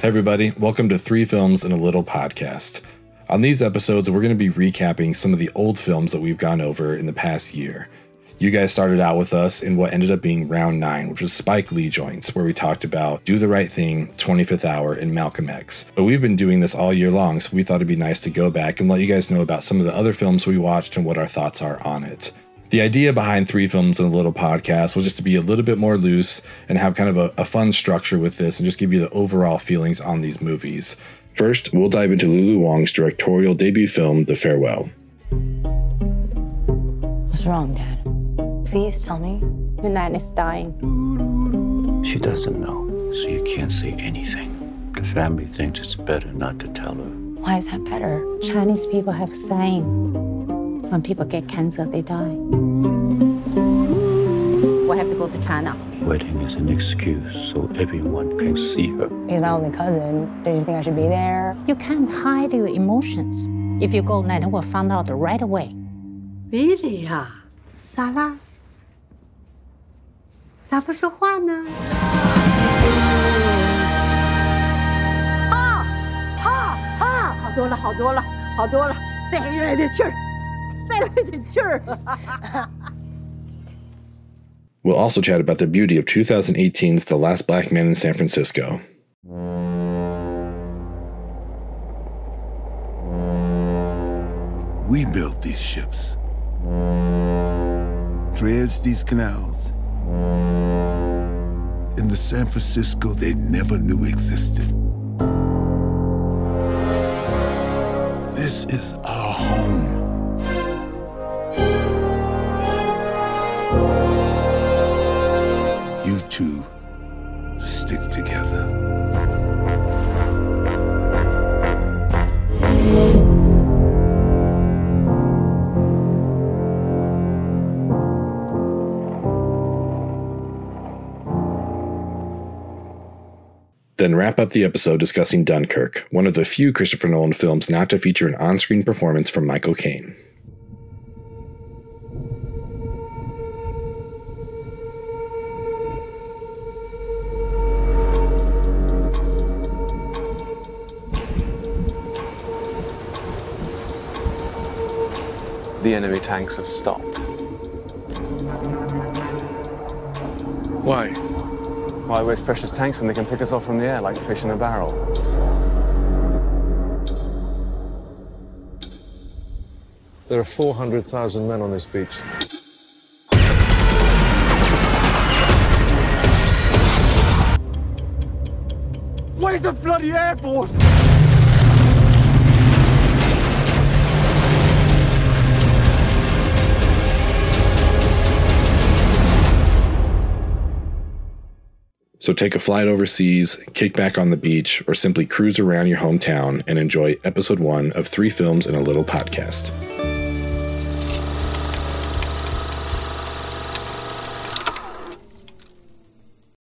Hey, everybody, welcome to Three Films and a Little Podcast. On these episodes, we're going to be recapping some of the old films that we've gone over in the past year. You guys started out with us in what ended up being round nine, which was Spike Lee joints, where we talked about Do the Right Thing, 25th Hour, and Malcolm X. But we've been doing this all year long, so we thought it'd be nice to go back and let you guys know about some of the other films we watched and what our thoughts are on it. The idea behind Three Films and a Little podcast was just to be a little bit more loose and have kind of a, a, fun structure with this and just give you the overall feelings on these movies. First, we'll dive into Lulu Wang's directorial debut film, The Farewell. What's wrong, Dad? Please tell me. Your nan is dying. She doesn't know, so you can't say anything. The family thinks it's better not to tell her. Why is that better? Chinese people have saying when people get cancer, they die. We have to go to China. Wedding is an excuse so everyone can see her. He's my only cousin. Did you think I should be there? You can't hide your emotions. If you go, Nana will find out right away. Really 呀？咋啦？咋不说话呢？啊啊啊！好多了，好多了，好多了，再来点气儿。 we'll also chat about the beauty of 2018's The Last Black Man in San Francisco. We built these ships, dredged these canals in the San Francisco they never knew existed. This is our home. Two stick together. Then wrap up the episode discussing Dunkirk, one of the few Christopher Nolan films not to feature an on screen performance from Michael Caine. The enemy tanks have stopped. Why? Why waste precious tanks when they can pick us off from the air like fish in a barrel? There are 400,000 men on this beach. Where's the bloody Air Force? So take a flight overseas, kick back on the beach, or simply cruise around your hometown and enjoy episode one of Three Films and a Little Podcast.